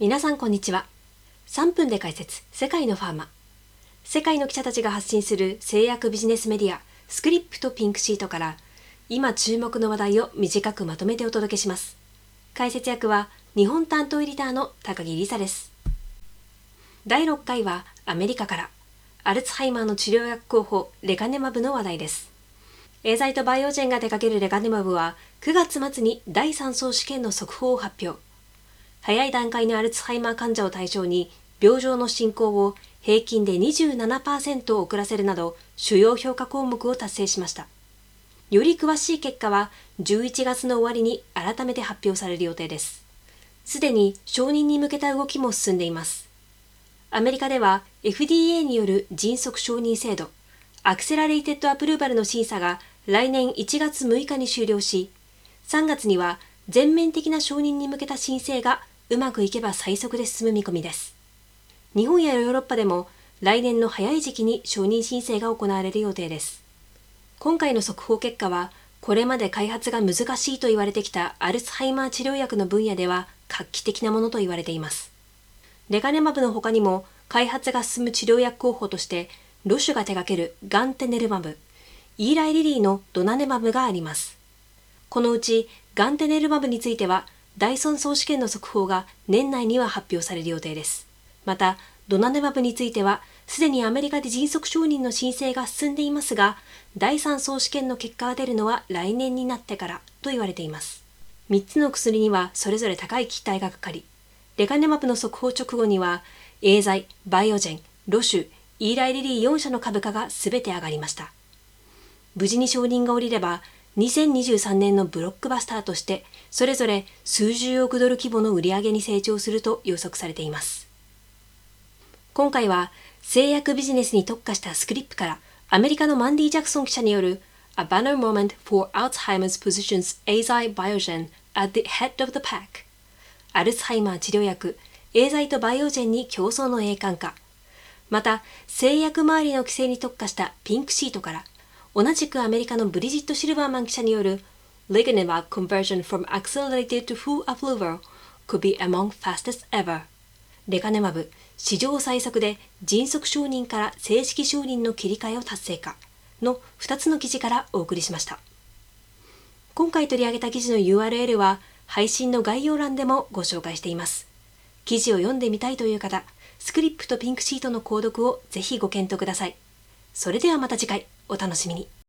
皆さんこんにちは。3分で解説、世界のファーマ。世界の記者たちが発信する製薬ビジネスメディア、スクリプトピンクシートから、今注目の話題を短くまとめてお届けします。解説役は、日本担当エディターの高木梨沙です。第6回は、アメリカから、アルツハイマーの治療薬候補、レカネマブの話題です。エーザイとバイオジェンが手掛けるレカネマブは、9月末に第3層試験の速報を発表。早い段階のアルツハイマー患者を対象に、病状の進行を平均で27%遅らせるなど、主要評価項目を達成しました。より詳しい結果は、11月の終わりに改めて発表される予定です。すでに承認に向けた動きも進んでいます。アメリカでは FDA による迅速承認制度、アクセラレイテッドアプルーバルの審査が来年1月6日に終了し、3月には全面的な承認に向けた申請がうまくいけば最速で進む見込みです。日本やヨーロッパでも来年の早い時期に承認申請が行われる予定です。今回の速報結果は、これまで開発が難しいと言われてきたアルツハイマー治療薬の分野では画期的なものと言われています。レカネマブの他にも開発が進む治療薬候補として、ロシュが手掛けるガンテネルマブ、イーライリリーのドナネマブがあります。このうちガンテネルマブについては第3層試験の速報が年内には発表される予定です。また、ドナネマブについては、すでにアメリカで迅速承認の申請が進んでいますが、第3層試験の結果が出るのは来年になってからと言われています。3つの薬にはそれぞれ高い期待がかかり、レカネマブの速報直後には、エーザイ、バイオジェン、ロシュ、イーライリリー4社の株価が全て上がりました。無事に承認が下りれば、2023年のブロックバスターとして、それぞれ数十億ドル規模の売り上げに成長すると予測されています。今回は製薬ビジネスに特化したスクリップからアメリカのマンディ・ジャクソン記者による A banner moment for Alzheimer's positions Azai Biogen at the head of the pack アルツハイマー治療薬エーザイとバイオジェンに競争の栄冠化また製薬周りの規制に特化したピンクシートから同じくアメリカのブリジット・シルバーマン記者による Lecanemab conversion from accelerated to full approval could be among fastest ever. レカネマブ史上最速で迅速承認から正式承認の切り替えを達成かの2つの記事からお送りしました。今回取り上げた記事の URL は配信の概要欄でもご紹介しています。記事を読んでみたいという方スクリプトピンクシートの購読をぜひご検討ください。それではまた次回。お楽しみに。